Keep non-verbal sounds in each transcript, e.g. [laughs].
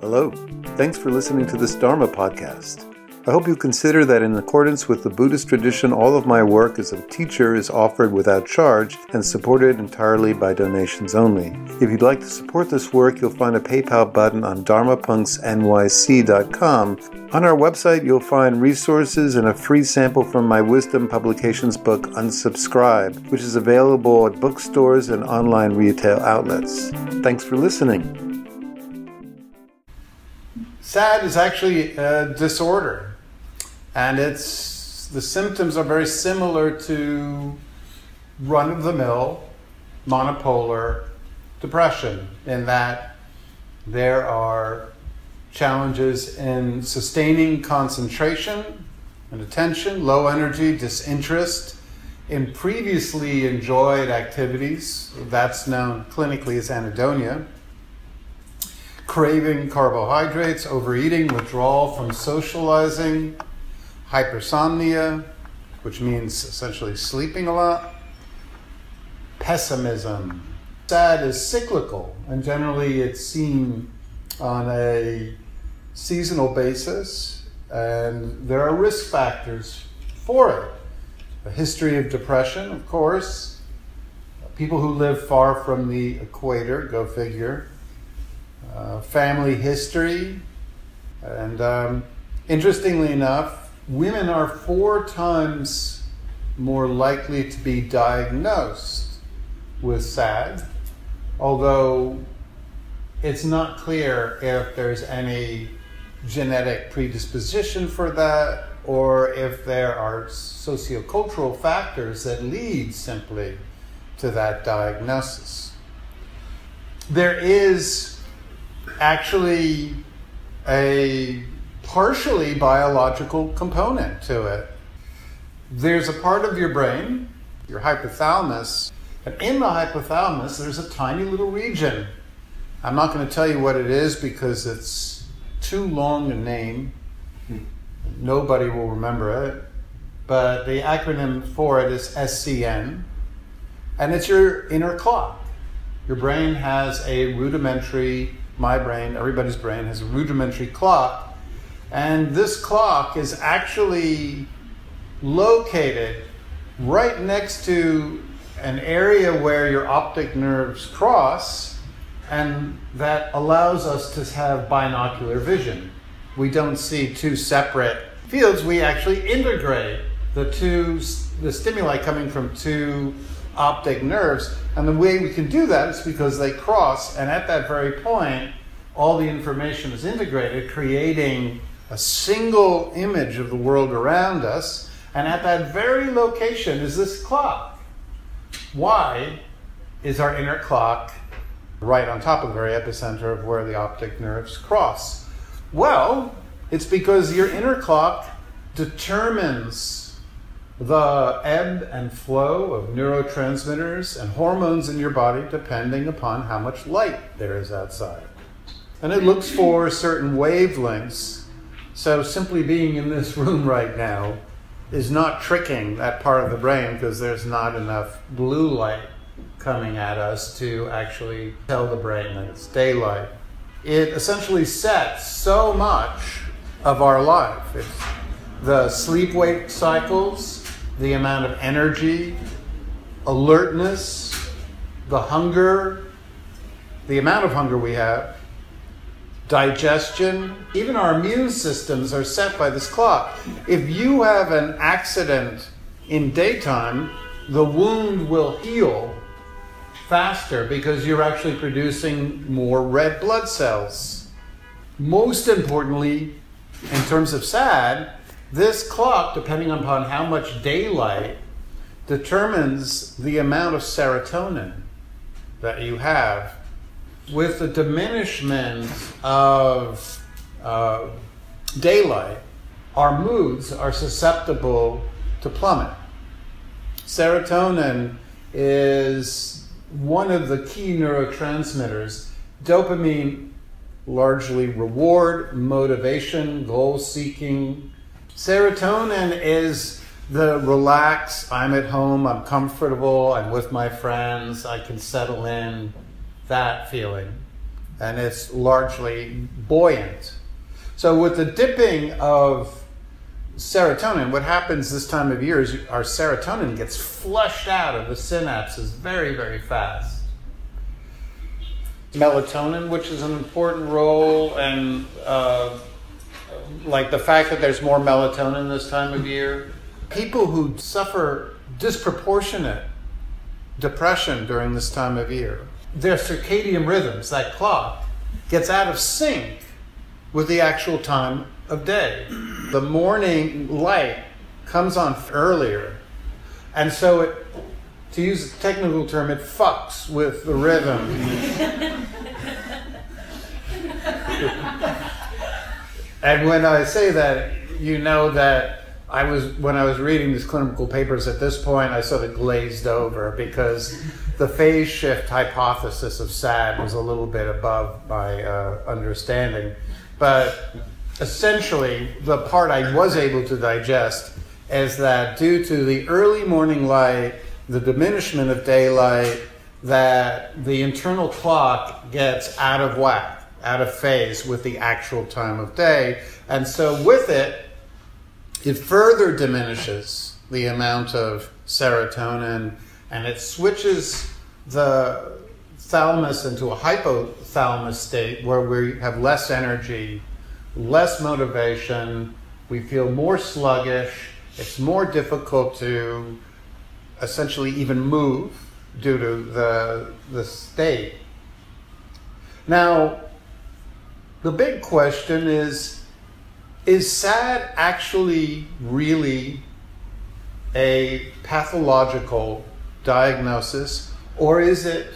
Hello. Thanks for listening to this Dharma podcast. I hope you consider that in accordance with the Buddhist tradition, all of my work as a teacher is offered without charge and supported entirely by donations only. If you'd like to support this work, you'll find a PayPal button on dharmapunxnyc.com. On our website, you'll find resources and a free sample from my Wisdom Publications book, Unsubscribe, which is available at bookstores and online retail outlets. Thanks for listening. SAD is actually a disorder and it's the symptoms are very similar to run of the mill monopolar depression in that there are challenges in sustaining concentration and attention, low energy, disinterest in previously enjoyed activities. That's known clinically as anhedonia. Craving carbohydrates, overeating, withdrawal from socializing, hypersomnia, which means essentially sleeping a lot, pessimism. SAD is cyclical, and generally it's seen on a seasonal basis, and there are risk factors for it. A history of depression, of course, people who live far from the equator, go figure, uh, family history, and um, interestingly enough, women are four times more likely to be diagnosed with SAD, although it's not clear if there's any genetic predisposition for that or if there are sociocultural factors that lead simply to that diagnosis. There is actually a partially biological component to it. There's a part of your brain, your hypothalamus, and in the hypothalamus, there's a tiny little region. I'm not going to tell you what it is because it's too long a name. Nobody will remember it. But the acronym for it is SCN, and it's your inner clock. Your brain has a rudimentary, my brain, everybody's brain has a rudimentary clock and this clock is actually located right next to an area where your optic nerves cross, and that allows us to have binocular vision. We don't see two separate fields, we actually integrate the two the stimuli coming from two optic nerves. And the way we can do that is because they cross, and at that very point, all the information is integrated, creating a single image of the world around us, and at that very location is this clock. Why is our inner clock right on top of the very epicenter of where the optic nerves cross? Well, it's because your inner clock determines the ebb and flow of neurotransmitters and hormones in your body depending upon how much light there is outside. And it looks for certain wavelengths so simply being in this room right now is not tricking that part of the brain because there's not enough blue light coming at us to actually tell the brain that it's daylight. It essentially sets so much of our life. It's the sleep wake cycles, the amount of energy, alertness, the hunger, the amount of hunger we have, digestion, even our immune systems are set by this clock. If you have an accident in daytime, the wound will heal faster because you're actually producing more red blood cells. Most importantly, in terms of SAD, this clock, depending upon how much daylight, determines the amount of serotonin that you have with the diminishment of uh, daylight, our moods are susceptible to plummet. Serotonin is one of the key neurotransmitters. Dopamine, largely reward, motivation, goal seeking. Serotonin is the relax, I'm at home, I'm comfortable, I'm with my friends, I can settle in that feeling. and it's largely buoyant. So, with the dipping of serotonin, what happens this time of year is our serotonin gets flushed out of the synapses very, very fast. Melatonin, which is an important role, and uh, like the fact that there's more melatonin this time of year. People who suffer disproportionate depression during this time of year, their circadian rhythms, that clock, gets out of sync with the actual time of day. The morning light comes on earlier. And so it, to use a technical term, it fucks with the rhythm. [laughs] and when I say that, you know that I was when I was reading these clinical papers at this point, I sort of glazed over because the phase shift hypothesis of SAD was a little bit above my uh, understanding. But essentially, the part I was able to digest is that due to the early morning light, the diminishment of daylight, that the internal clock gets out of whack, out of phase with the actual time of day. And so, with it, it further diminishes the amount of serotonin and it switches the thalamus into a hypothalamus state where we have less energy, less motivation, we feel more sluggish, it's more difficult to essentially even move due to the, the state. Now, the big question is is SAD actually really a pathological diagnosis, or is it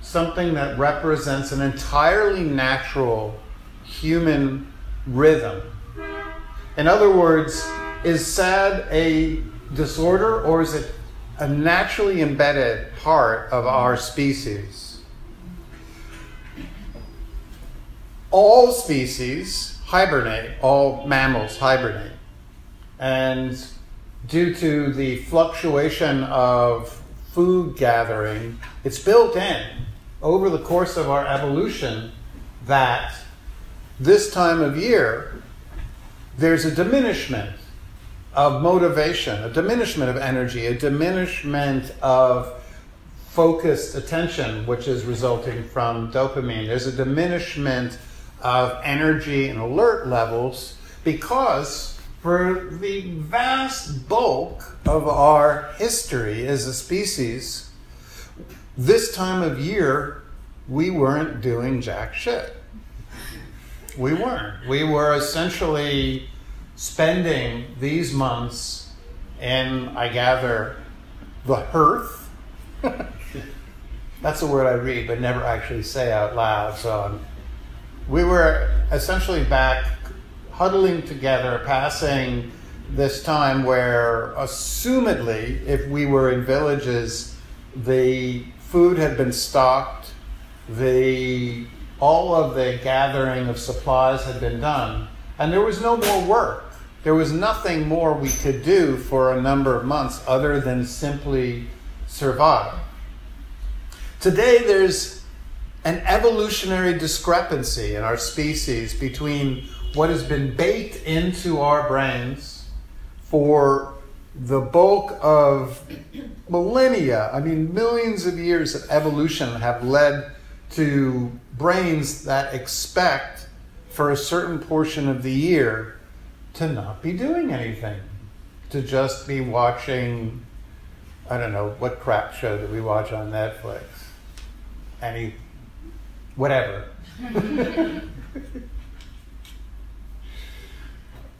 something that represents an entirely natural human rhythm? In other words, is SAD a disorder, or is it a naturally embedded part of our species? All species hibernate, all mammals hibernate. And due to the fluctuation of food gathering, it's built in over the course of our evolution that this time of year there's a diminishment of motivation, a diminishment of energy, a diminishment of focused attention, which is resulting from dopamine. There's a diminishment of energy and alert levels because for the vast bulk of our history as a species, this time of year, we weren't doing jack shit. We weren't. We were essentially spending these months in, I gather, the hearth. [laughs] That's a word I read but never actually say out loud, so I'm we were essentially back huddling together, passing this time where, assumedly, if we were in villages, the food had been stocked, the all of the gathering of supplies had been done, and there was no more work. There was nothing more we could do for a number of months other than simply survive. Today, there's an evolutionary discrepancy in our species between what has been baked into our brains for the bulk of millennia, I mean, millions of years of evolution have led to brains that expect for a certain portion of the year to not be doing anything, to just be watching, I don't know, what crap show did we watch on Netflix? Any whatever.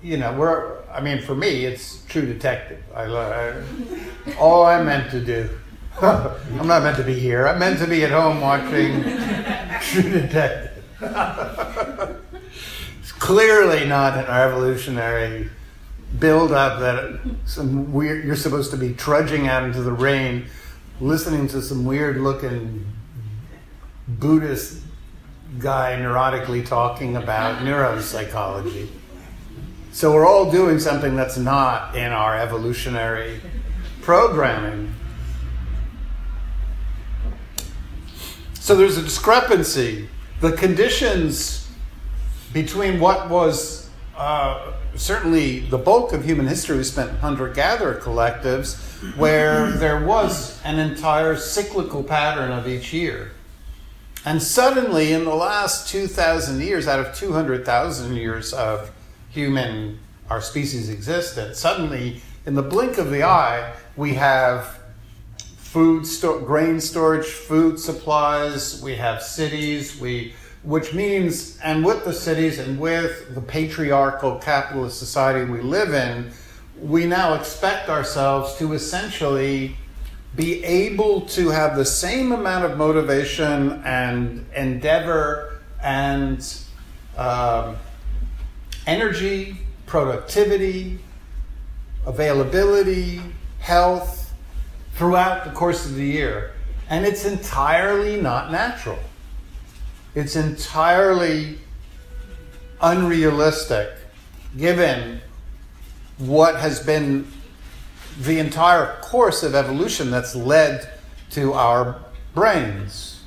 you know, we're, I mean, for me, it's True Detective. I, I all I'm meant to do. [laughs] I'm not meant to be here. I'm meant to be at home watching [laughs] True Detective. [laughs] it's clearly not an evolutionary build up that some weird, you're supposed to be trudging out into the rain, listening to some weird looking Buddhist guy neurotically talking about [laughs] neuropsychology. So we're all doing something that's not in our evolutionary programming. So there's a discrepancy the conditions between what was uh, certainly the bulk of human history was spent hunter gatherer collectives, where there was an entire cyclical pattern of each year. And suddenly, in the last 2,000 years, out of 200,000 years of human, our species' existence, suddenly, in the blink of the eye, we have food, sto- grain storage, food supplies, we have cities, we which means, and with the cities and with the patriarchal capitalist society we live in, we now expect ourselves to essentially be able to have the same amount of motivation and endeavor and um, energy, productivity, availability, health throughout the course of the year. And it's entirely not natural. It's entirely unrealistic given what has been the entire course of evolution that's led to our brains.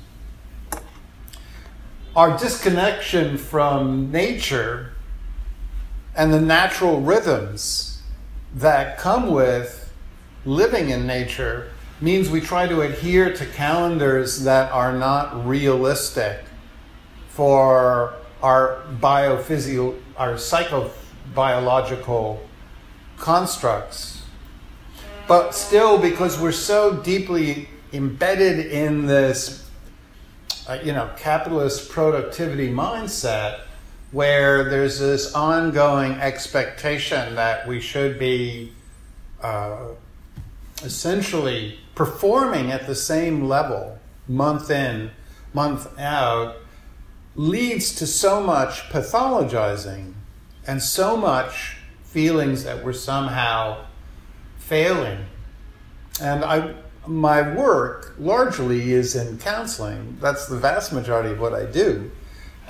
Our disconnection from nature and the natural rhythms that come with living in nature means we try to adhere to calendars that are not realistic for our biophysio, our psychobiological constructs. But still, because we're so deeply embedded in this, uh, you know, capitalist productivity mindset, where there's this ongoing expectation that we should be uh, essentially performing at the same level month in, month out, leads to so much pathologizing and so much feelings that we're somehow failing. And I, my work largely is in counseling. That's the vast majority of what I do.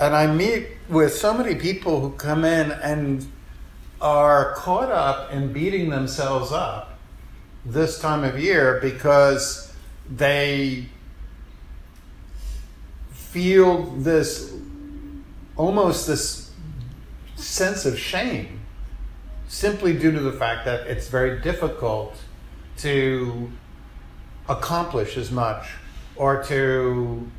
And I meet with so many people who come in and are caught up in beating themselves up this time of year because they feel this almost this sense of shame simply due to the fact that it's very difficult to accomplish as much or to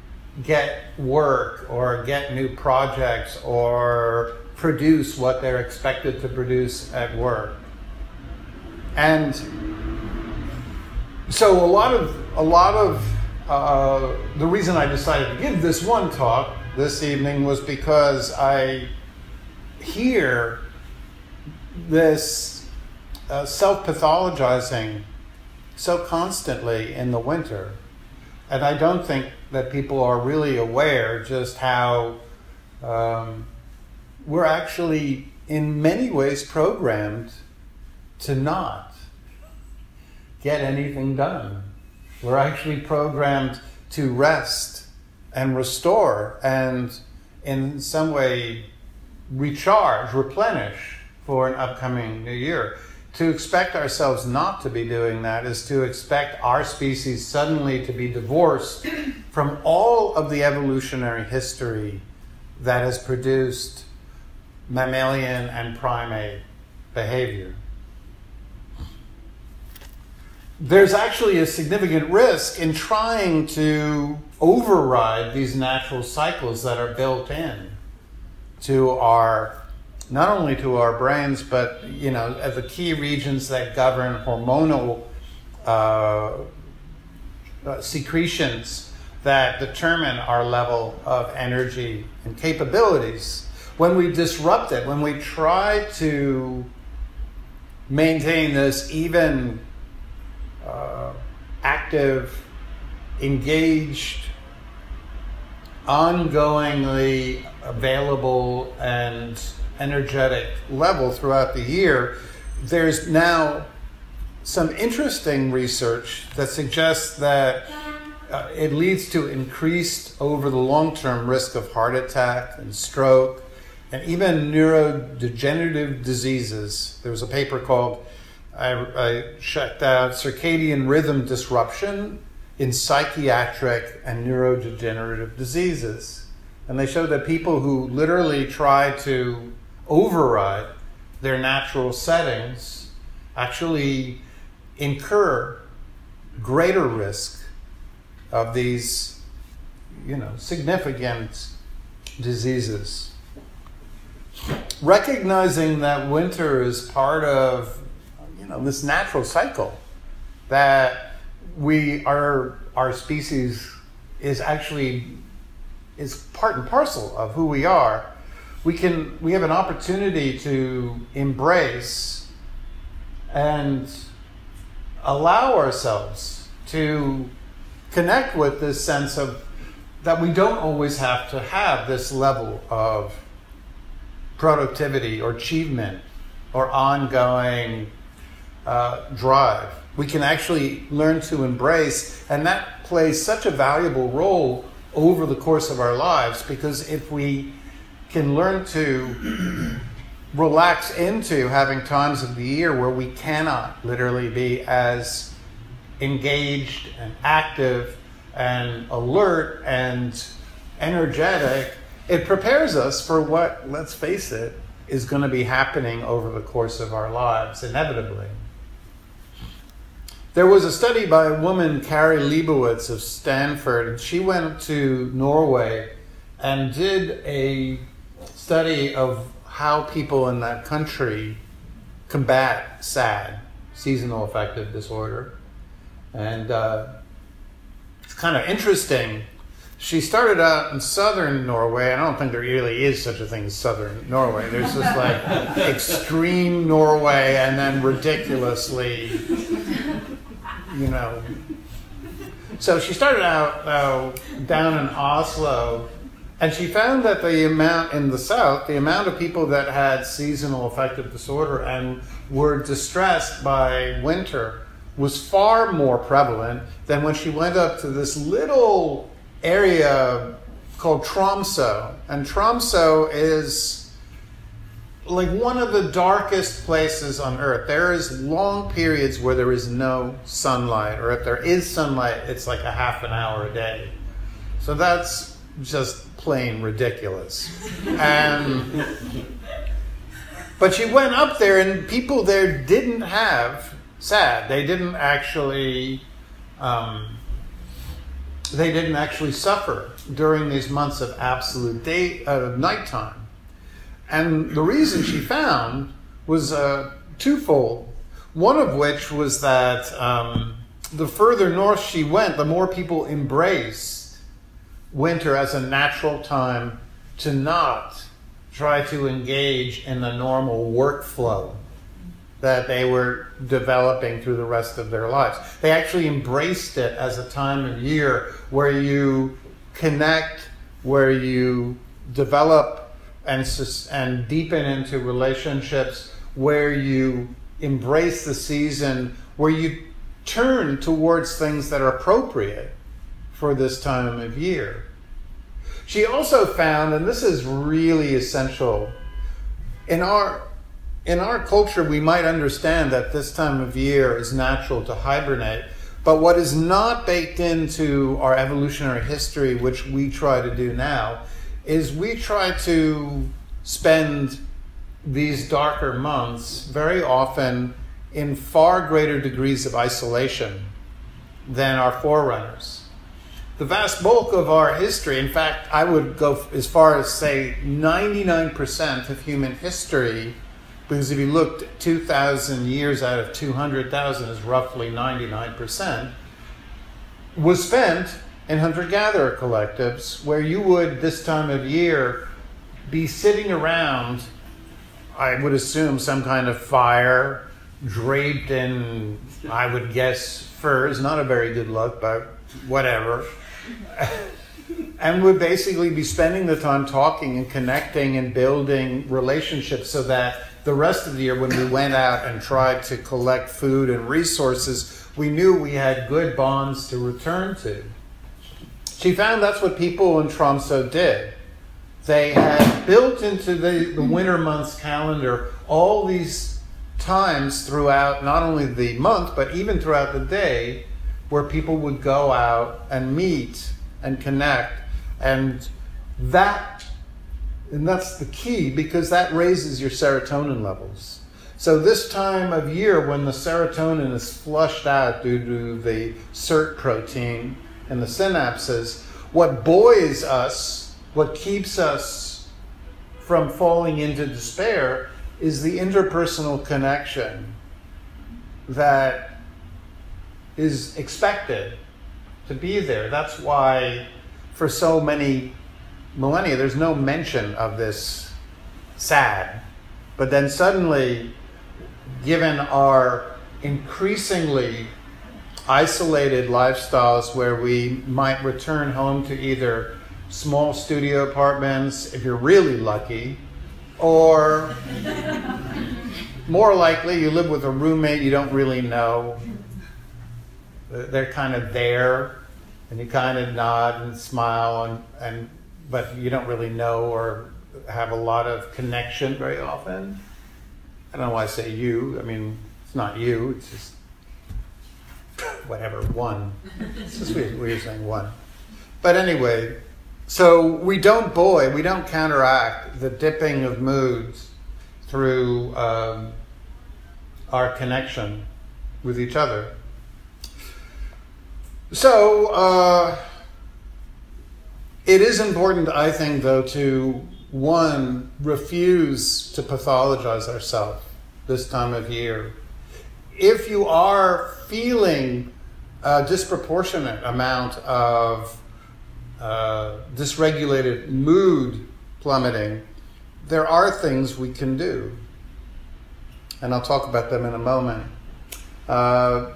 get work or get new projects or produce what they're expected to produce at work. And so a lot of a lot of uh, the reason I decided to give this one talk this evening was because I hear this uh, self pathologizing so constantly in the winter. And I don't think that people are really aware just how um, we're actually, in many ways, programmed to not get anything done. We're actually programmed to rest and restore and, in some way, recharge, replenish for an upcoming new year. To expect ourselves not to be doing that is to expect our species suddenly to be divorced from all of the evolutionary history that has produced mammalian and primate behavior there's actually a significant risk in trying to override these natural cycles that are built in to our not only to our brains but you know the key regions that govern hormonal uh, uh, secretions that determine our level of energy and capabilities. When we disrupt it when we try to maintain this even uh, active, engaged, ongoingly available, and energetic level throughout the year, there's now some interesting research that suggests that uh, it leads to increased over the long term risk of heart attack and stroke and even neurodegenerative diseases. There was a paper called I, I checked out circadian rhythm disruption in psychiatric and neurodegenerative diseases. And they showed that people who literally try to override their natural settings actually incur greater risk of these, you know, significant diseases. Recognizing that winter is part of, you know, this natural cycle that we our our species is actually is part and parcel of who we are. We can we have an opportunity to embrace and allow ourselves to connect with this sense of that we don't always have to have this level of productivity or achievement or ongoing uh, drive. We can actually learn to embrace, and that plays such a valuable role over the course of our lives because if we can learn to relax into having times of the year where we cannot literally be as engaged and active and alert and energetic, it prepares us for what, let's face it, is going to be happening over the course of our lives, inevitably. There was a study by a woman, Kari Leibowitz of Stanford, and she went to Norway and did a study of how people in that country combat SAD, seasonal affective disorder. And uh, it's kind of interesting. She started out in southern Norway. I don't think there really is such a thing as southern Norway. There's just like [laughs] extreme Norway and then ridiculously, you know. So she started out uh, down in Oslo and she found that the amount in the South, the amount of people that had seasonal affective disorder and were distressed by winter was far more prevalent than when she went up to this little area called Tromso. And Tromso is like one of the darkest places on earth. There is long periods where there is no sunlight, or if there is sunlight, it's like a half an hour a day. So that's just plain ridiculous. And but she went up there, and people there didn't have sad. They didn't actually. Um, they didn't actually suffer during these months of absolute day uh, nighttime, and the reason she found was uh, twofold. One of which was that um, the further north she went, the more people embraced winter as a natural time to not try to engage in the normal workflow that they were developing through the rest of their lives. They actually embraced it as a time of year where you connect, where you develop and, and deepen into relationships, where you embrace the season, where you turn towards things that are appropriate for this time of year. She also found, and this is really essential, in our in our culture, we might understand that this time of year is natural to hibernate. But what is not baked into our evolutionary history, which we try to do now, is we try to spend these darker months very often in far greater degrees of isolation than our forerunners. The vast bulk of our history, in fact, I would go as far as say 99% of human history because if you looked 2,000 years out of 200,000 is roughly 99%, was spent in hunter gatherer collectives where you would, this time of year, be sitting around, I would assume, some kind of fire, draped in, I would guess, fur is Not a very good look, but whatever. and would basically be spending the time talking and connecting and building relationships so that the rest of the year when we went out and tried to collect food and resources, we knew we had good bonds to return to. She found that's what people in Tromso did. They had built into the, the winter months calendar all these times throughout not only the month, but even throughout the day, where people would go out and meet and connect and that, and that's the key because that raises your serotonin levels. So, this time of year when the serotonin is flushed out due to the SERT protein and the synapses, what buoys us, what keeps us from falling into despair, is the interpersonal connection that is expected to be there. That's why, for so many millennia, there's no mention of this sad. But then suddenly, given our increasingly isolated lifestyles where we might return home to either small studio apartments, if you're really lucky, or more likely you live with a roommate you don't really know. They're kind of there, and you kind of nod and smile, and, and but you don't really know or have a lot of connection very often. I don't know why I say you. I mean, it's not you. It's just whatever one. It's just weird, weird saying one. But anyway, so we don't buoy, we don't counteract the dipping of moods through um, our connection with each other. So uh, it is important, I think, though, to one refuse to pathologize ourselves this time of year. If you are feeling a disproportionate amount of uh, dysregulated mood plummeting, there are things we can do. And I'll talk about them in a moment. Uh,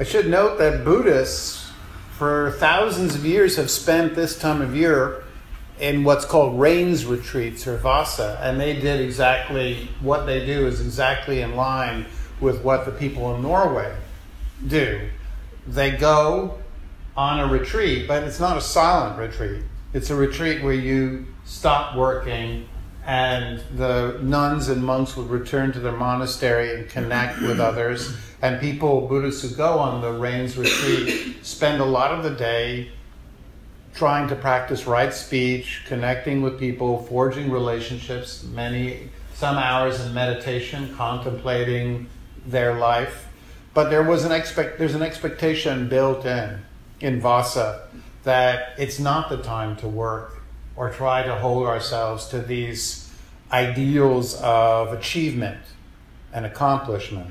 I should note that Buddhists, for thousands of years, have spent this time of year in what's called rains retreats or vassa, and they did exactly what they do is exactly in line with what the people in Norway do. They go on a retreat, but it's not a silent retreat. It's a retreat where you stop working and the nuns and monks would return to their monastery and connect with others. And people, Buddhists who go on the rains retreat, spend a lot of the day trying to practice right speech, connecting with people, forging relationships, many some hours in meditation, contemplating their life. But there was an expect there's an expectation built in in Vassa that it's not the time to work or try to hold ourselves to these ideals of achievement and accomplishment.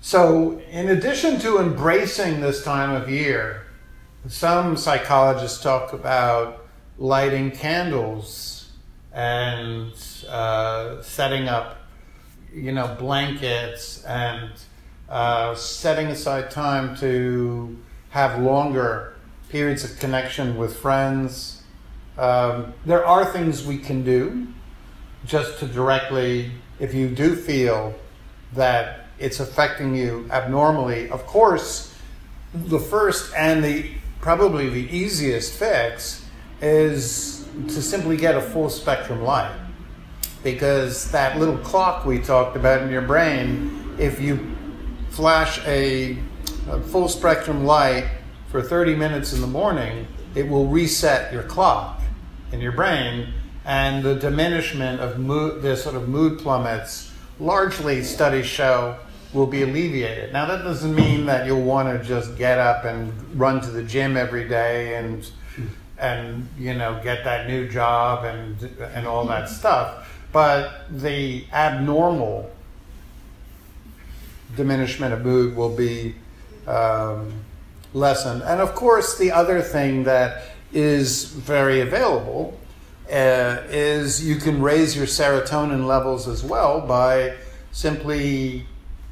So, in addition to embracing this time of year, some psychologists talk about lighting candles and uh, setting up, you know, blankets and uh, setting aside time to have longer periods of connection with friends. Um, there are things we can do just to directly, if you do feel that it's affecting you abnormally, of course, the first and the probably the easiest fix is to simply get a full spectrum light. Because that little clock we talked about in your brain, if you flash a, a full spectrum light for 30 minutes in the morning, it will reset your clock in your brain, and the diminishment of mood, the sort of mood plummets, largely studies show will be alleviated. Now, that doesn't mean that you'll want to just get up and run to the gym every day and and you know get that new job and and all that stuff. But the abnormal diminishment of mood will be um, lessened. And of course, the other thing that is very available uh, is you can raise your serotonin levels as well by simply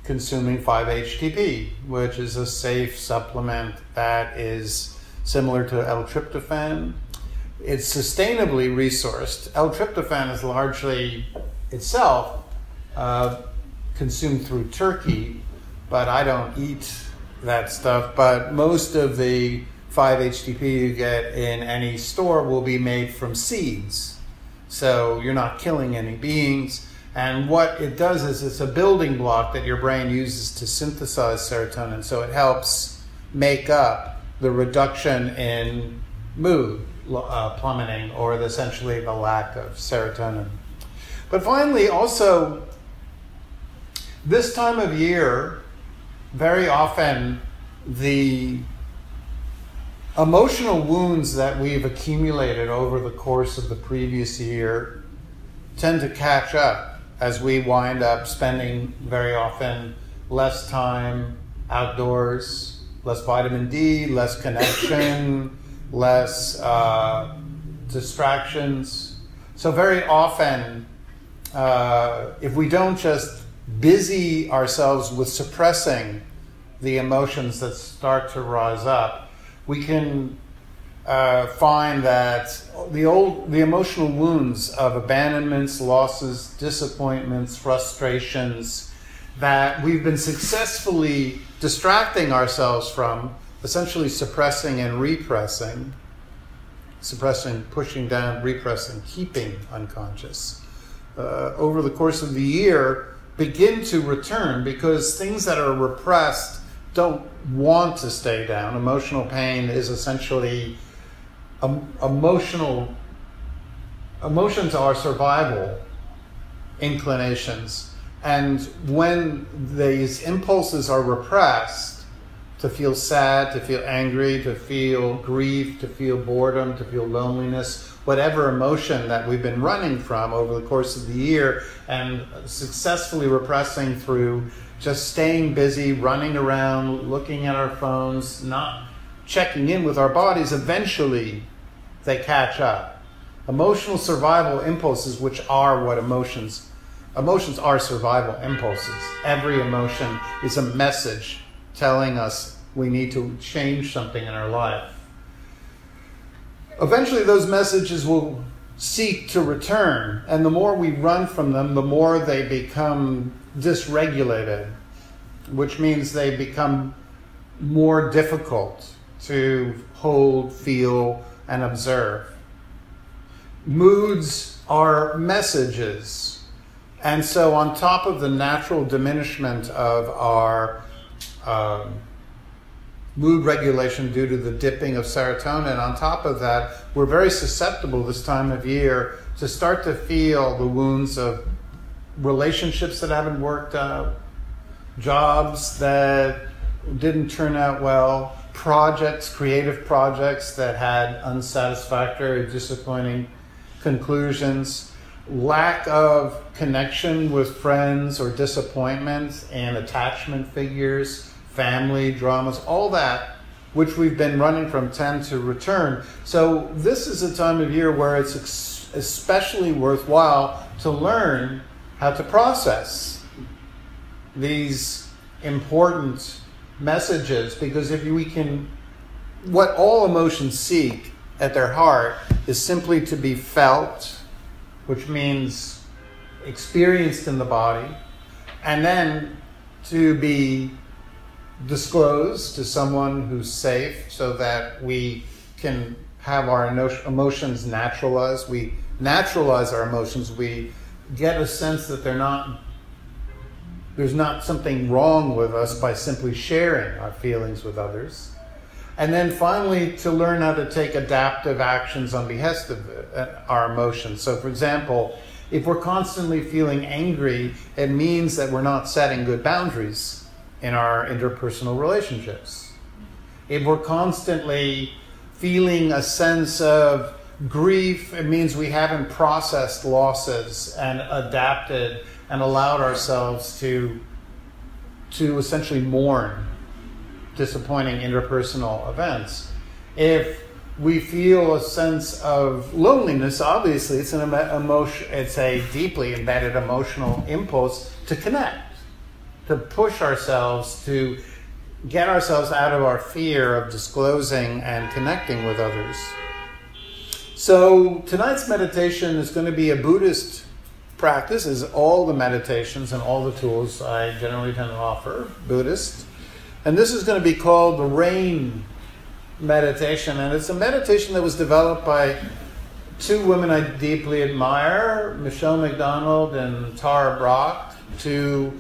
consuming 5-HTP, which is a safe supplement that is similar to L-tryptophan. It's sustainably resourced. L-tryptophan is largely itself uh, consumed through turkey, but I don't eat that stuff. But most of the 5-HTP you get in any store will be made from seeds. So you're not killing any beings and what it does is it's a building block that your brain uses to synthesize serotonin. So it helps make up the reduction in mood. uh, plummeting or essentially the lack of serotonin. But finally, also, this time of year, very often the emotional wounds that we've accumulated over the course of the previous year tend to catch up as we wind up spending very often less time outdoors, less vitamin D, less connection, [coughs] less uh, distractions. So, very often, uh, if we don't just busy ourselves with suppressing the emotions that start to rise up, we can uh, find that the old the emotional wounds of abandonments, losses, disappointments, frustrations that we've been successfully distracting ourselves from, essentially suppressing and repressing, suppressing, pushing down, repressing, keeping unconscious. Uh, over the course of the year, begin to return because things that are repressed don't want to stay down. Emotional pain is essentially um, emotional. Emotions are survival inclinations, and when these impulses are repressed, to feel sad, to feel angry, to feel grief, to feel boredom, to feel loneliness, whatever emotion that we've been running from over the course of the year and successfully repressing through just staying busy, running around, looking at our phones, not checking in with our bodies, eventually they catch up. Emotional survival impulses, which are what emotions emotions are survival impulses. Every emotion is a message telling us we need to change something in our life. Eventually, those messages will seek to return, and the more we run from them, the more they become dysregulated, which means they become more difficult to hold, feel, and observe. Moods are messages. And so, on top of the natural diminishment of our um, mood regulation due to the dipping of serotonin, on top of that, we're very susceptible this time of year to start to feel the wounds of relationships that haven't worked out, jobs that didn't turn out well, projects, creative projects that had unsatisfactory, disappointing conclusions, lack of connection with friends or disappointments and attachment figures, family dramas, all that which we've been running from tend to return. So this is a time of year where it's especially worthwhile to learn how to process these important messages because if we can, what all emotions seek at their heart is simply to be felt, which means experienced in the body, and then to be disclosed to someone who's safe so that we can have our emotions naturalized. We naturalize our emotions. We get a sense that they're not there's not something wrong with us by simply sharing our feelings with others. And then finally, to learn how to take adaptive actions on behest of uh, our emotions. So, for example, if we're constantly feeling angry, it means that we're not setting good boundaries in our interpersonal relationships. If we're constantly feeling a sense of grief, it means we haven't processed losses and adapted and allowed ourselves to to essentially mourn disappointing interpersonal events. If we feel a sense of loneliness, obviously it's an emotion it's a deeply embedded emotional impulse to connect, to push ourselves to get ourselves out of our fear of disclosing and connecting with others. So tonight's meditation is going to be a Buddhist practice is all the meditations and all the tools I generally tend to offer, Buddhist. And this is going to be called the rain meditation. And it's a meditation that was developed by two women I deeply admire Michele McDonald and Tara Brach, two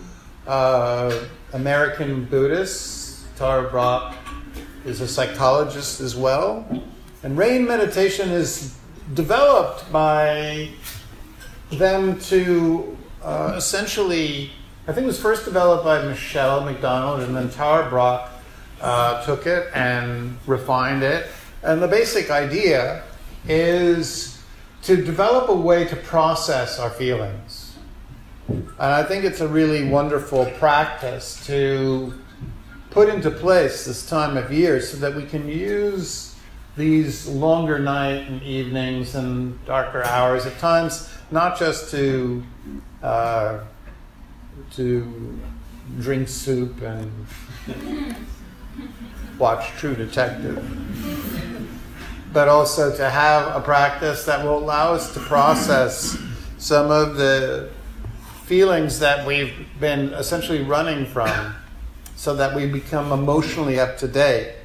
uh, American Buddhists. Tara Brach is a psychologist as well. And rain meditation is developed by them to uh, essentially, I think it was first developed by Michele McDonald, and then Tara Brach uh, took it and refined it. And the basic idea is to develop a way to process our feelings. And I think it's a really wonderful practice to put into place this time of year so that we can use these longer night and evenings and darker hours at times, not just to uh, to drink soup and watch True Detective, but also to have a practice that will allow us to process some of the feelings that we've been essentially running from so that we become emotionally up to date.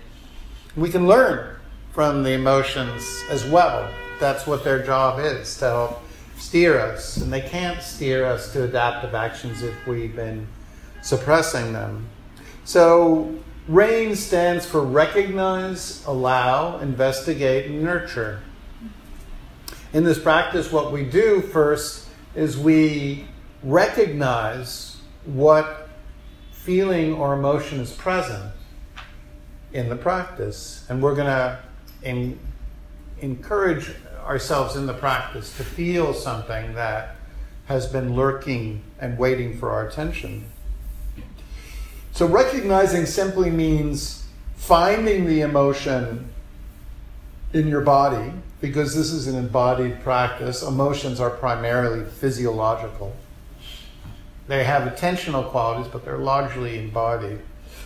We can learn from the emotions as well. That's what their job is to help steer us. And they can't steer us to adaptive actions if we've been suppressing them. So, RAIN stands for recognize, allow, investigate, and nurture. In this practice, what we do first is we recognize what feeling or emotion is present in the practice. And we're going to in, encourage ourselves in the practice to feel something that has been lurking and waiting for our attention. So, recognizing simply means finding the emotion in your body, because this is an embodied practice. Emotions are primarily physiological, they have attentional qualities, but they're largely embodied.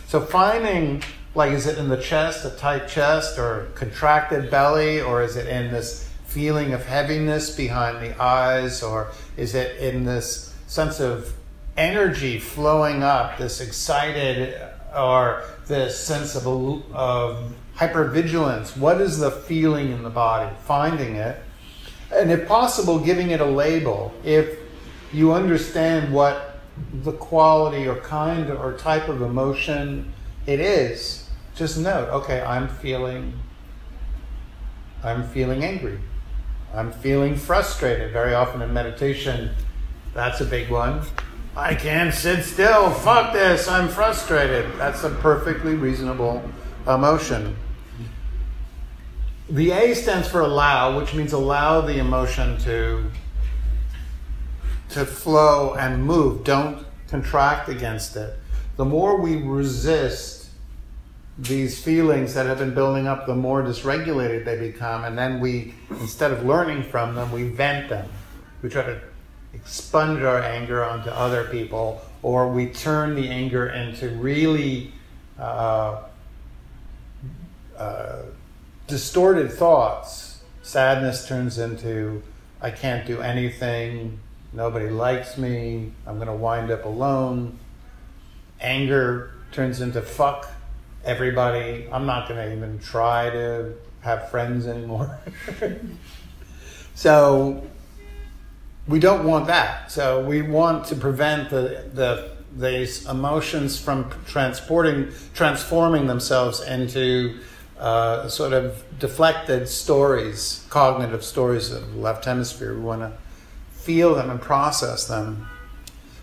So, finding like, is it in the chest, a tight chest, or contracted belly, or is it in this feeling of heaviness behind the eyes, or is it in this sense of energy flowing up, this excited, or this sense of, of hypervigilance? What is the feeling in the body? Finding it, and if possible, giving it a label. If you understand what the quality or kind or type of emotion it is, just note, okay, I'm feeling I'm feeling angry. I'm feeling frustrated. Very often in meditation, that's a big one. I can't sit still. Fuck this. I'm frustrated. That's a perfectly reasonable emotion. The A stands for allow, which means allow the emotion to to flow and move. Don't contract against it. The more we resist these feelings that have been building up, the more dysregulated they become. And then we, instead of learning from them, we vent them. We try to expunge our anger onto other people, or we turn the anger into really uh, uh, distorted thoughts. Sadness turns into, I can't do anything, nobody likes me, I'm going to wind up alone. Anger turns into fuck everybody. I'm not going to even try to have friends anymore. [laughs] so we don't want that. So we want to prevent the, the these emotions from transporting, transforming themselves into uh, sort of deflected stories, cognitive stories of the left hemisphere. We want to feel them and process them.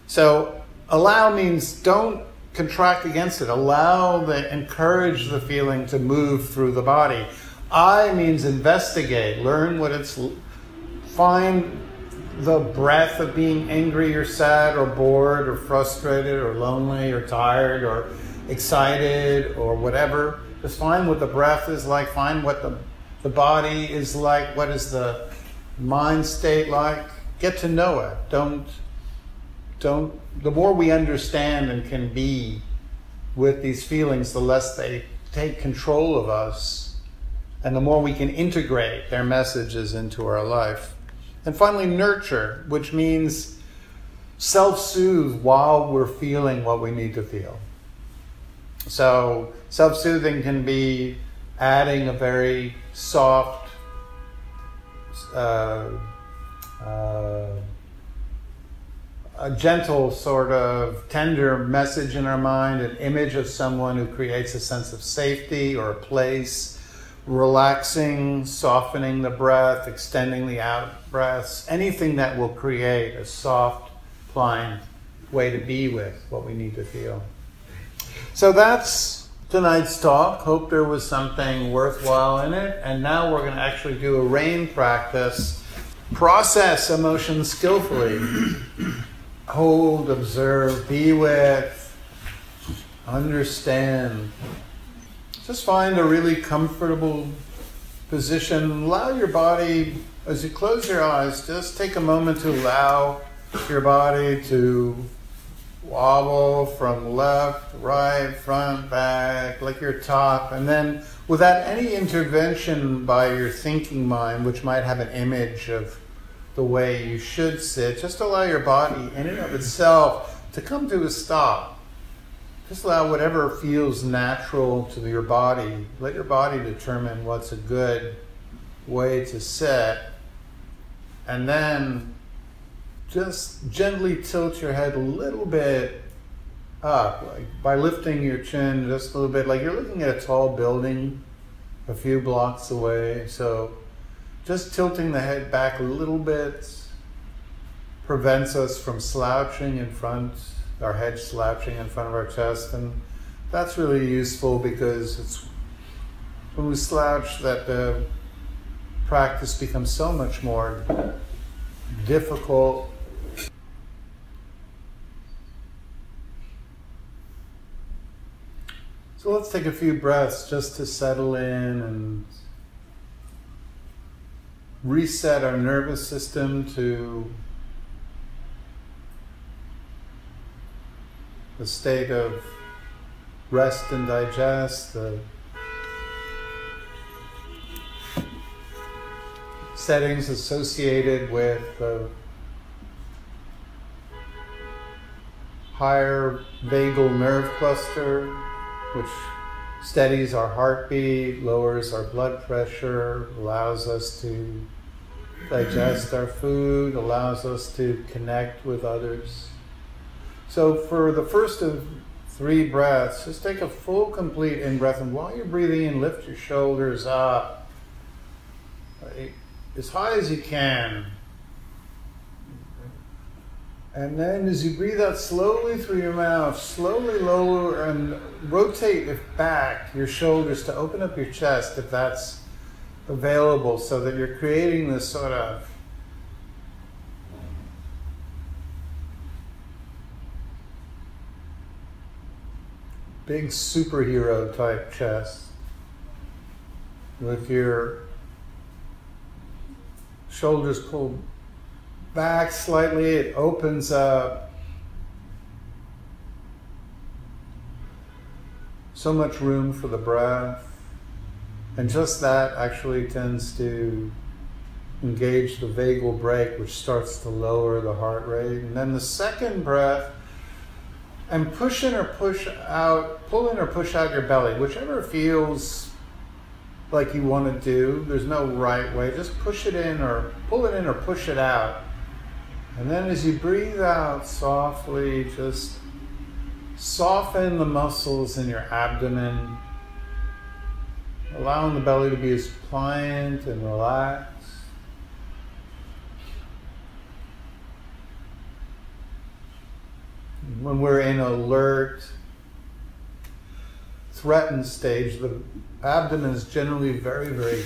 So allow means don't contract against it. Allow the encourage the feeling to move through the body. I means investigate, learn what it's find the breath of being angry or sad or bored or frustrated or lonely or tired or excited or whatever. Just find what the breath is like, find what the, the body is like, what is the mind state like. Get to know it. Don't don't the more we understand and can be with these feelings, the less they take control of us, and the more we can integrate their messages into our life. And finally, nurture, which means self soothe while we're feeling what we need to feel. So, self soothing can be adding a very soft, uh, uh, a gentle, sort of tender message in our mind, an image of someone who creates a sense of safety or a place relaxing, softening the breath, extending the out breaths, anything that will create a soft, pliant way to be with what we need to feel. So that's tonight's talk. Hope there was something worthwhile in it. And now we're going to actually do a rain practice. Process emotions skillfully. [clears throat] Hold, observe, be with, understand. Just find a really comfortable position. Allow your body, as you close your eyes, just take a moment to allow your body to wobble from left, right, front, back, like your top, and then without any intervention by your thinking mind, which might have an image of the way you should sit, just allow your body in and of itself to come to a stop. Just allow whatever feels natural to your body. Let your body determine what's a good way to sit. And then just gently tilt your head a little bit up, like by lifting your chin just a little bit, like you're looking at a tall building a few blocks away. So just tilting the head back a little bit prevents us from slouching in front, our head slouching in front of our chest. And that's really useful because it's when we slouch that the practice becomes so much more difficult So let's take a few breaths just to settle in and reset our nervous system to the state of rest and digest, the settings associated with the higher vagal nerve cluster which steadies our heartbeat, lowers our blood pressure, allows us to digest our food, allows us to connect with others. So, for the first of three breaths, just take a full, complete in breath, and while you're breathing in, lift your shoulders up as high as you can. And then as you breathe out slowly through your mouth, slowly lower and rotate it back your shoulders to open up your chest if that's available so that you're creating this sort of big superhero type chest with your shoulders pulled back slightly, it opens up. So much room for the breath. And just that actually tends to engage the vagal brake, which starts to lower the heart rate. And then the second breath, and push in or push out, pull in or push out your belly, whichever feels like you want to do. There's no right way. Just push it in or pull it in or push it out. And then as you breathe out softly, just soften the muscles in your abdomen, allowing the belly to be as pliant and relaxed. When we're in alert, threatened stage, the abdomen is generally very, very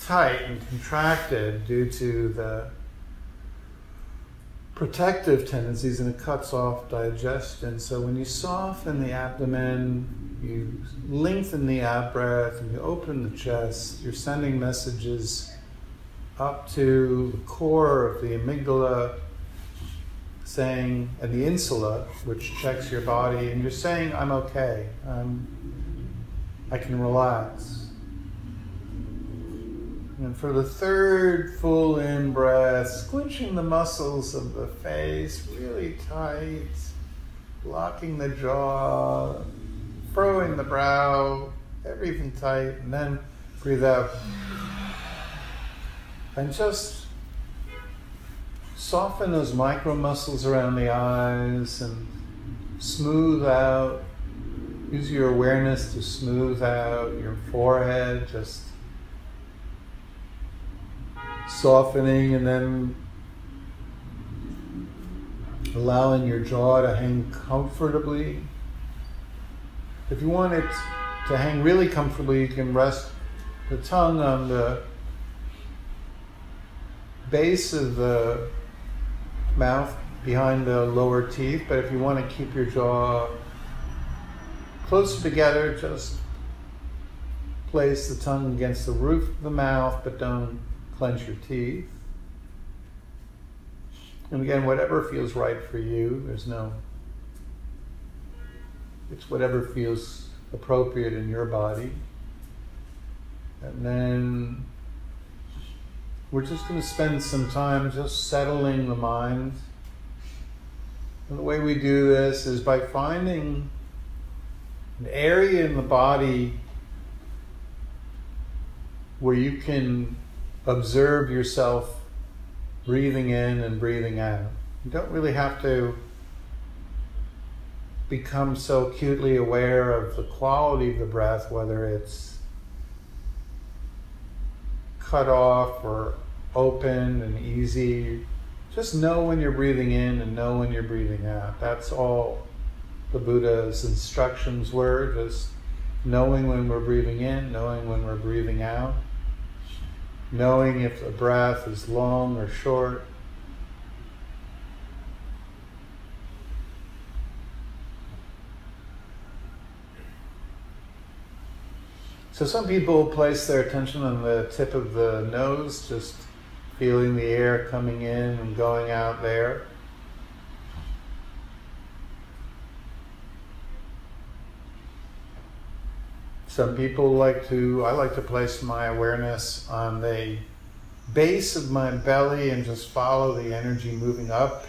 tight and contracted due to the protective tendencies and it cuts off digestion. So when you soften the abdomen, you lengthen the out breath, and you open the chest, you're sending messages up to the core of the amygdala, saying, and the insula, which checks your body, and you're saying, I'm okay. I'm, I can relax. And for the third full in breath, squinching the muscles of the face really tight, locking the jaw, furrowing the brow, everything tight, and then breathe out. And just soften those micro muscles around the eyes and smooth out. Use your awareness to smooth out your forehead, just softening and then allowing your jaw to hang comfortably. If you want it to hang really comfortably, you can rest the tongue on the base of the mouth behind the lower teeth, but if you want to keep your jaw closer together, just place the tongue against the roof of the mouth, but don't clench your teeth. And again, whatever feels right for you, there's no, it's whatever feels appropriate in your body. And then we're just going to spend some time just settling the mind. And the way we do this is by finding an area in the body where you can observe yourself breathing in and breathing out. You don't really have to become so acutely aware of the quality of the breath, whether it's cut off or open and easy. Just know when you're breathing in and know when you're breathing out. That's all the Buddha's instructions were just knowing when we're breathing in, knowing when we're breathing out, knowing if the breath is long or short. So some people place their attention on the tip of the nose, just feeling the air coming in and going out there. Some people like to, I like to place my awareness on the base of my belly and just follow the energy moving up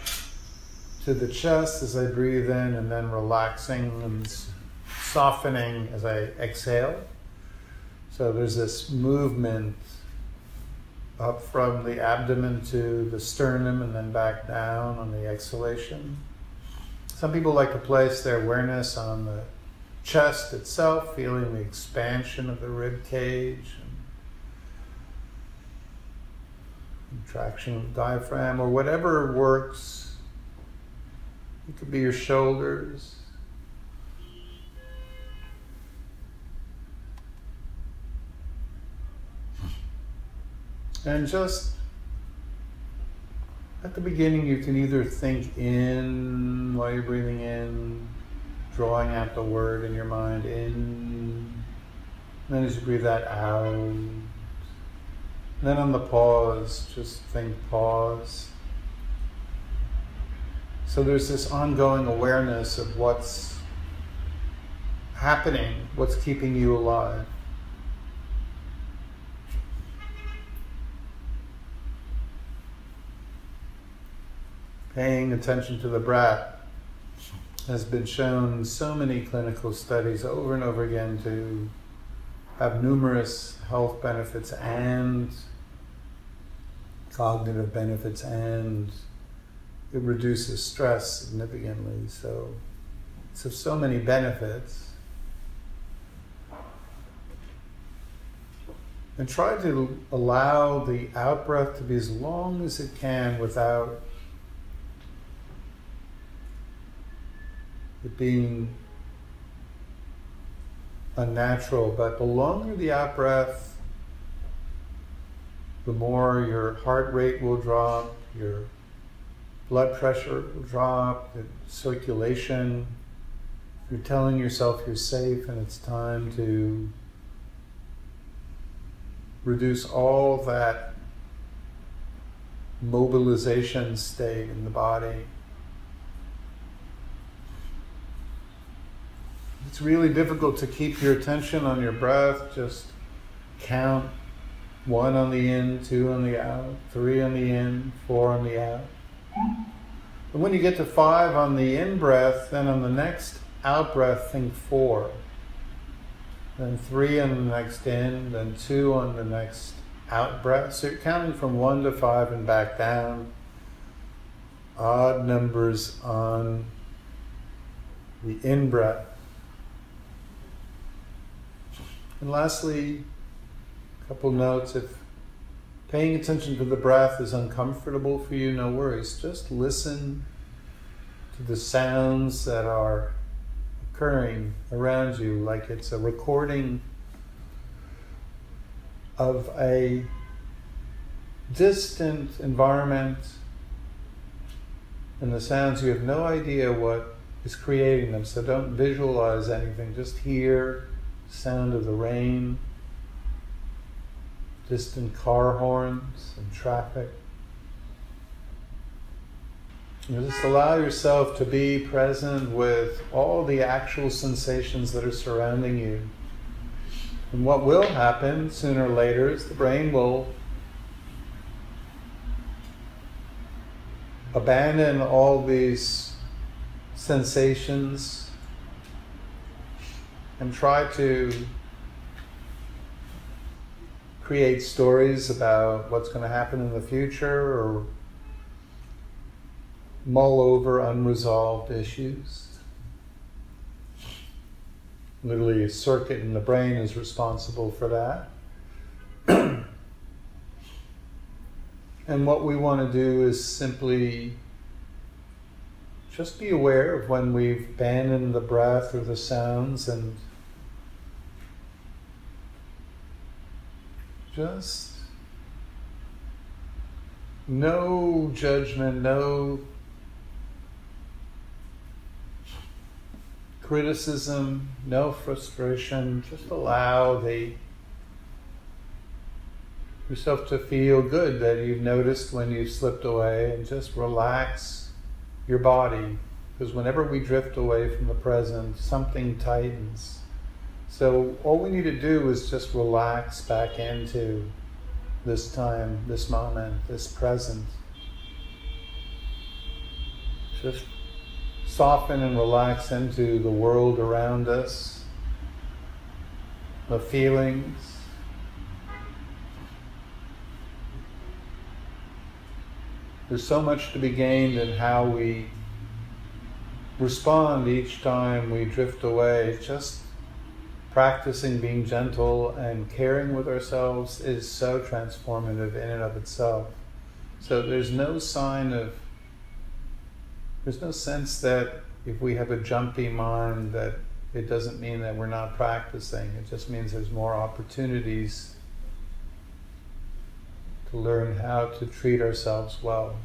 to the chest as I breathe in and then relaxing and softening as I exhale. So there's this movement up from the abdomen to the sternum and then back down on the exhalation. Some people like to place their awareness on the chest itself, feeling the expansion of the rib cage contraction of the diaphragm, or whatever works. It could be your shoulders. And just at the beginning, you can either think in while you're breathing in, drawing out the word in your mind in. Then as you breathe that out, then on the pause, just think pause. So there's this ongoing awareness of what's happening, what's keeping you alive. paying attention to the breath has been shown so many clinical studies over and over again to have numerous health benefits and cognitive benefits and it reduces stress significantly. So of so many benefits. And try to allow the out breath to be as long as it can without it being unnatural, but the longer the out breath, the more your heart rate will drop, your blood pressure will drop, the circulation. You're telling yourself you're safe and it's time to reduce all that mobilization state in the body. It's really difficult to keep your attention on your breath. Just count one on the in, two on the out, three on the in, four on the out. And when you get to five on the in breath, then on the next out breath, think four. Then three on the next in, then two on the next out breath. So you're counting from one to five and back down. Odd numbers on the in breath. And lastly, a couple notes if paying attention to the breath is uncomfortable for you, no worries. Just listen to the sounds that are occurring around you, like it's a recording of a distant environment and the sounds, you have no idea what is creating them. So don't visualize anything, just hear sound of the rain, distant car horns and traffic. And just allow yourself to be present with all the actual sensations that are surrounding you. And what will happen sooner or later is the brain will abandon all these sensations and try to create stories about what's going to happen in the future or mull over unresolved issues. Literally, a circuit in the brain is responsible for that. [clears throat] and what we want to do is simply just be aware of when we've abandoned the breath or the sounds and just no judgment, no criticism, no frustration. Just allow the yourself to feel good that you've noticed when you've slipped away and just relax your body. Because whenever we drift away from the present, something tightens. So all we need to do is just relax back into this time, this moment, this present. Just soften and relax into the world around us, the feelings. There's so much to be gained in how we respond each time we drift away. Just practicing being gentle and caring with ourselves is so transformative in and of itself. So there's no sign of there's no sense that if we have a jumpy mind that it doesn't mean that we're not practicing. It just means there's more opportunities to learn how to treat ourselves well.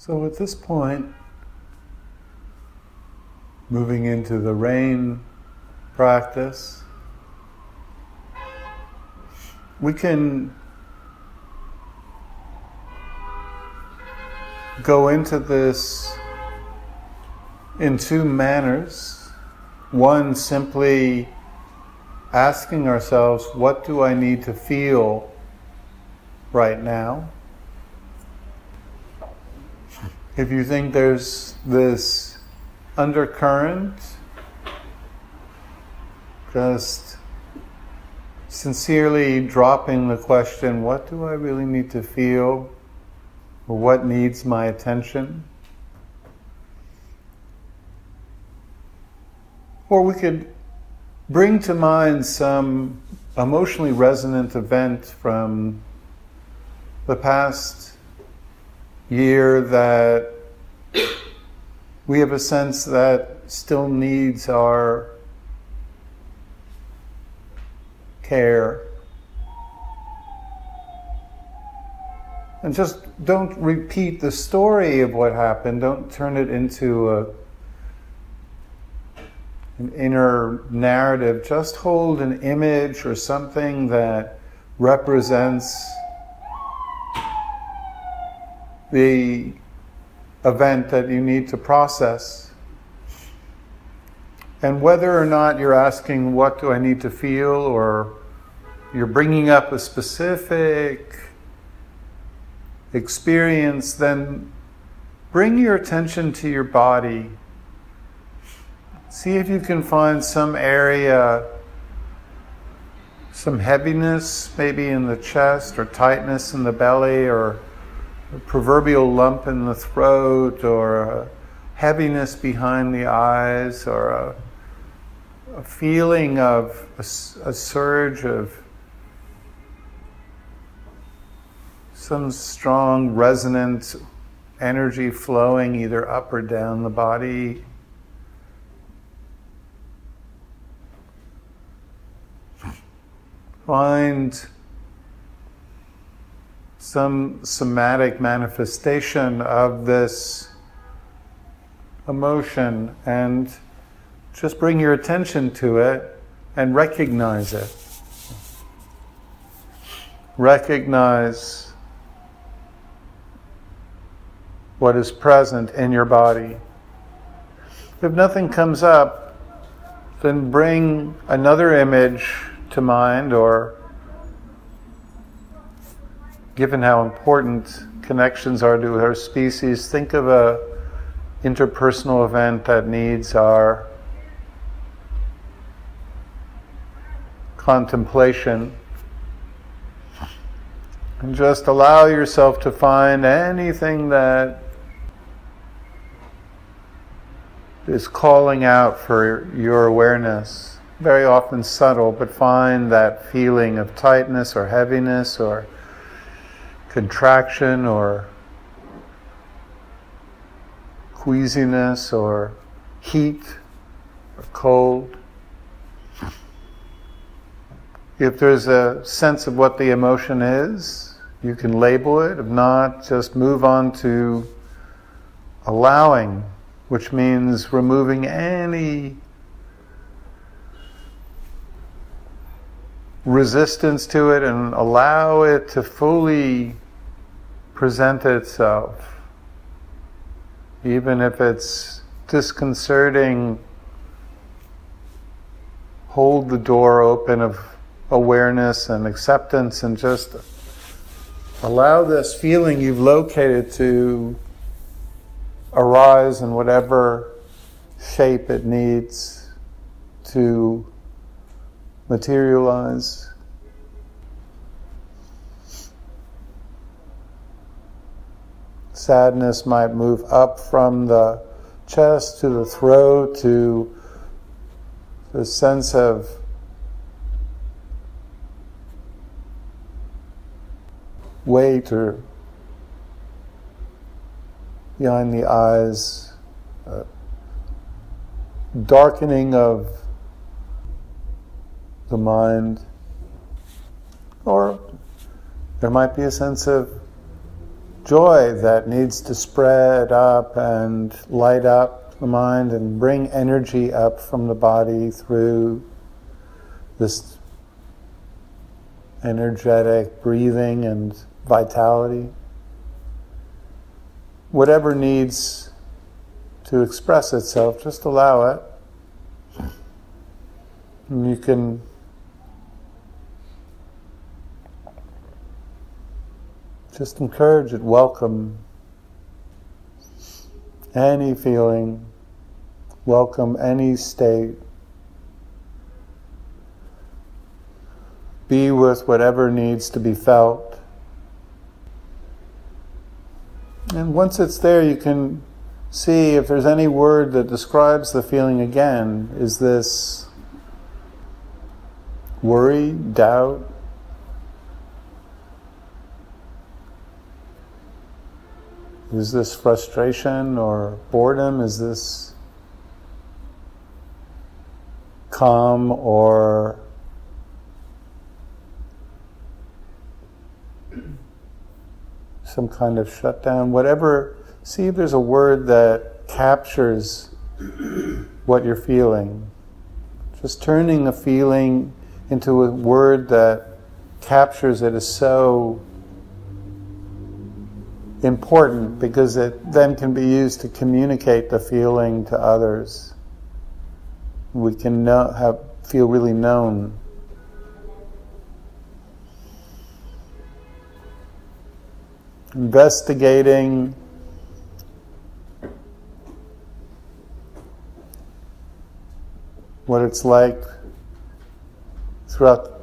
So at this point, moving into the rain practice, we can go into this in two manners. One, simply asking ourselves, what do I need to feel right now? If you think there's this undercurrent, just sincerely dropping the question, what do I really need to feel? Or what needs my attention? Or we could bring to mind some emotionally resonant event from the past year that we have a sense that still needs our care. And just don't repeat the story of what happened. Don't turn it into a, an inner narrative. Just hold an image or something that represents the event that you need to process. And whether or not you're asking, what do I need to feel, or you're bringing up a specific experience, then bring your attention to your body. See if you can find some area, some heaviness maybe in the chest, or tightness in the belly, or a proverbial lump in the throat, or a heaviness behind the eyes, or a, a feeling of a, a surge of some strong resonant energy flowing either up or down the body. Find some somatic manifestation of this emotion and just bring your attention to it and recognize it. Recognize what is present in your body. If nothing comes up, then bring another image to mind or given how important connections are to our species, think of a interpersonal event that needs our contemplation. And just allow yourself to find anything that is calling out for your awareness. Very often subtle, but find that feeling of tightness or heaviness or contraction or queasiness or heat or cold. If there's a sense of what the emotion is, you can label it. If not, just move on to allowing, which means removing any resistance to it and allow it to fully present itself. Even if it's disconcerting, hold the door open of awareness and acceptance and just allow this feeling you've located to arise in whatever shape it needs to materialize. Sadness might move up from the chest to the throat to the sense of weight or behind the eyes, uh, darkening of the mind, or there might be a sense of joy that needs to spread up and light up the mind and bring energy up from the body through this energetic breathing and vitality. Whatever needs to express itself, just allow it. And you can just encourage it, welcome any feeling, welcome any state. Be with whatever needs to be felt. And once it's there, you can see if there's any word that describes the feeling again. Is this worry, doubt? Is this frustration or boredom? Is this calm or some kind of shutdown? Whatever, see if there's a word that captures what you're feeling. Just turning a feeling into a word that captures it is so important because it then can be used to communicate the feeling to others. We can know, have, feel really known. Investigating what it's like throughout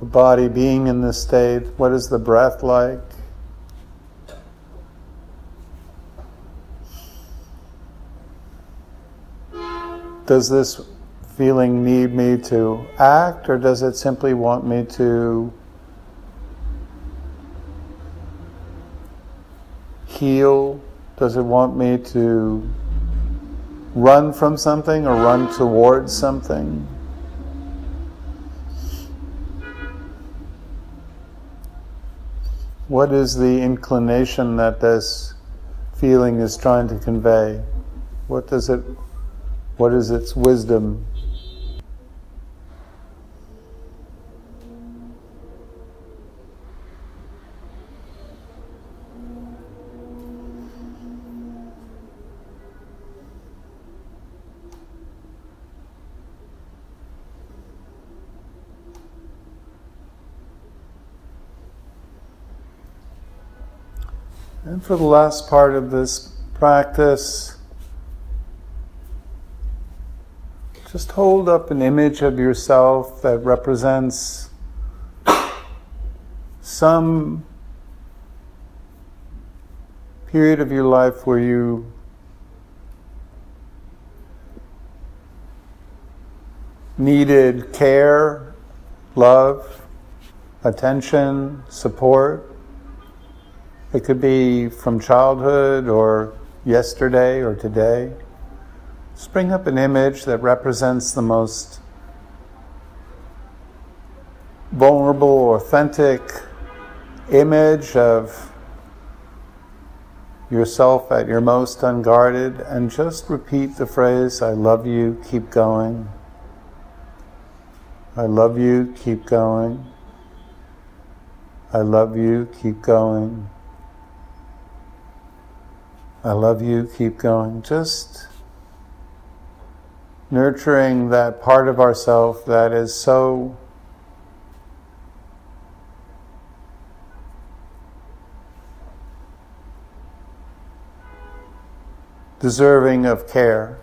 the body being in this state. What is the breath like? Does this feeling need me to act, or does it simply want me to heal? Does it want me to run from something or run towards something? What is the inclination that this feeling is trying to convey? What does it what is its wisdom? For the last part of this practice, just hold up an image of yourself that represents some period of your life where you needed care, love, attention, support. It could be from childhood or yesterday or today. Just bring up an image that represents the most vulnerable, authentic image of yourself at your most unguarded and just repeat the phrase, I love you, keep going. I love you, keep going. I love you, keep going. I love you, keep going. Just nurturing that part of ourself that is so deserving of care.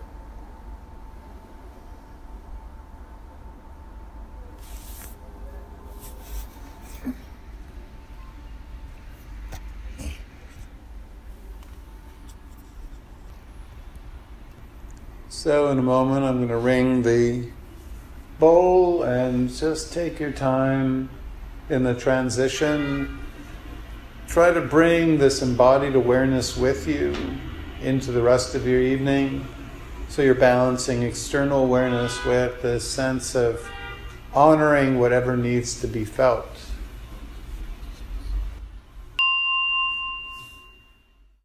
So, in a moment, I'm going to ring the bowl and just take your time in the transition. Try to bring this embodied awareness with you into the rest of your evening. So, you're balancing external awareness with this sense of honoring whatever needs to be felt.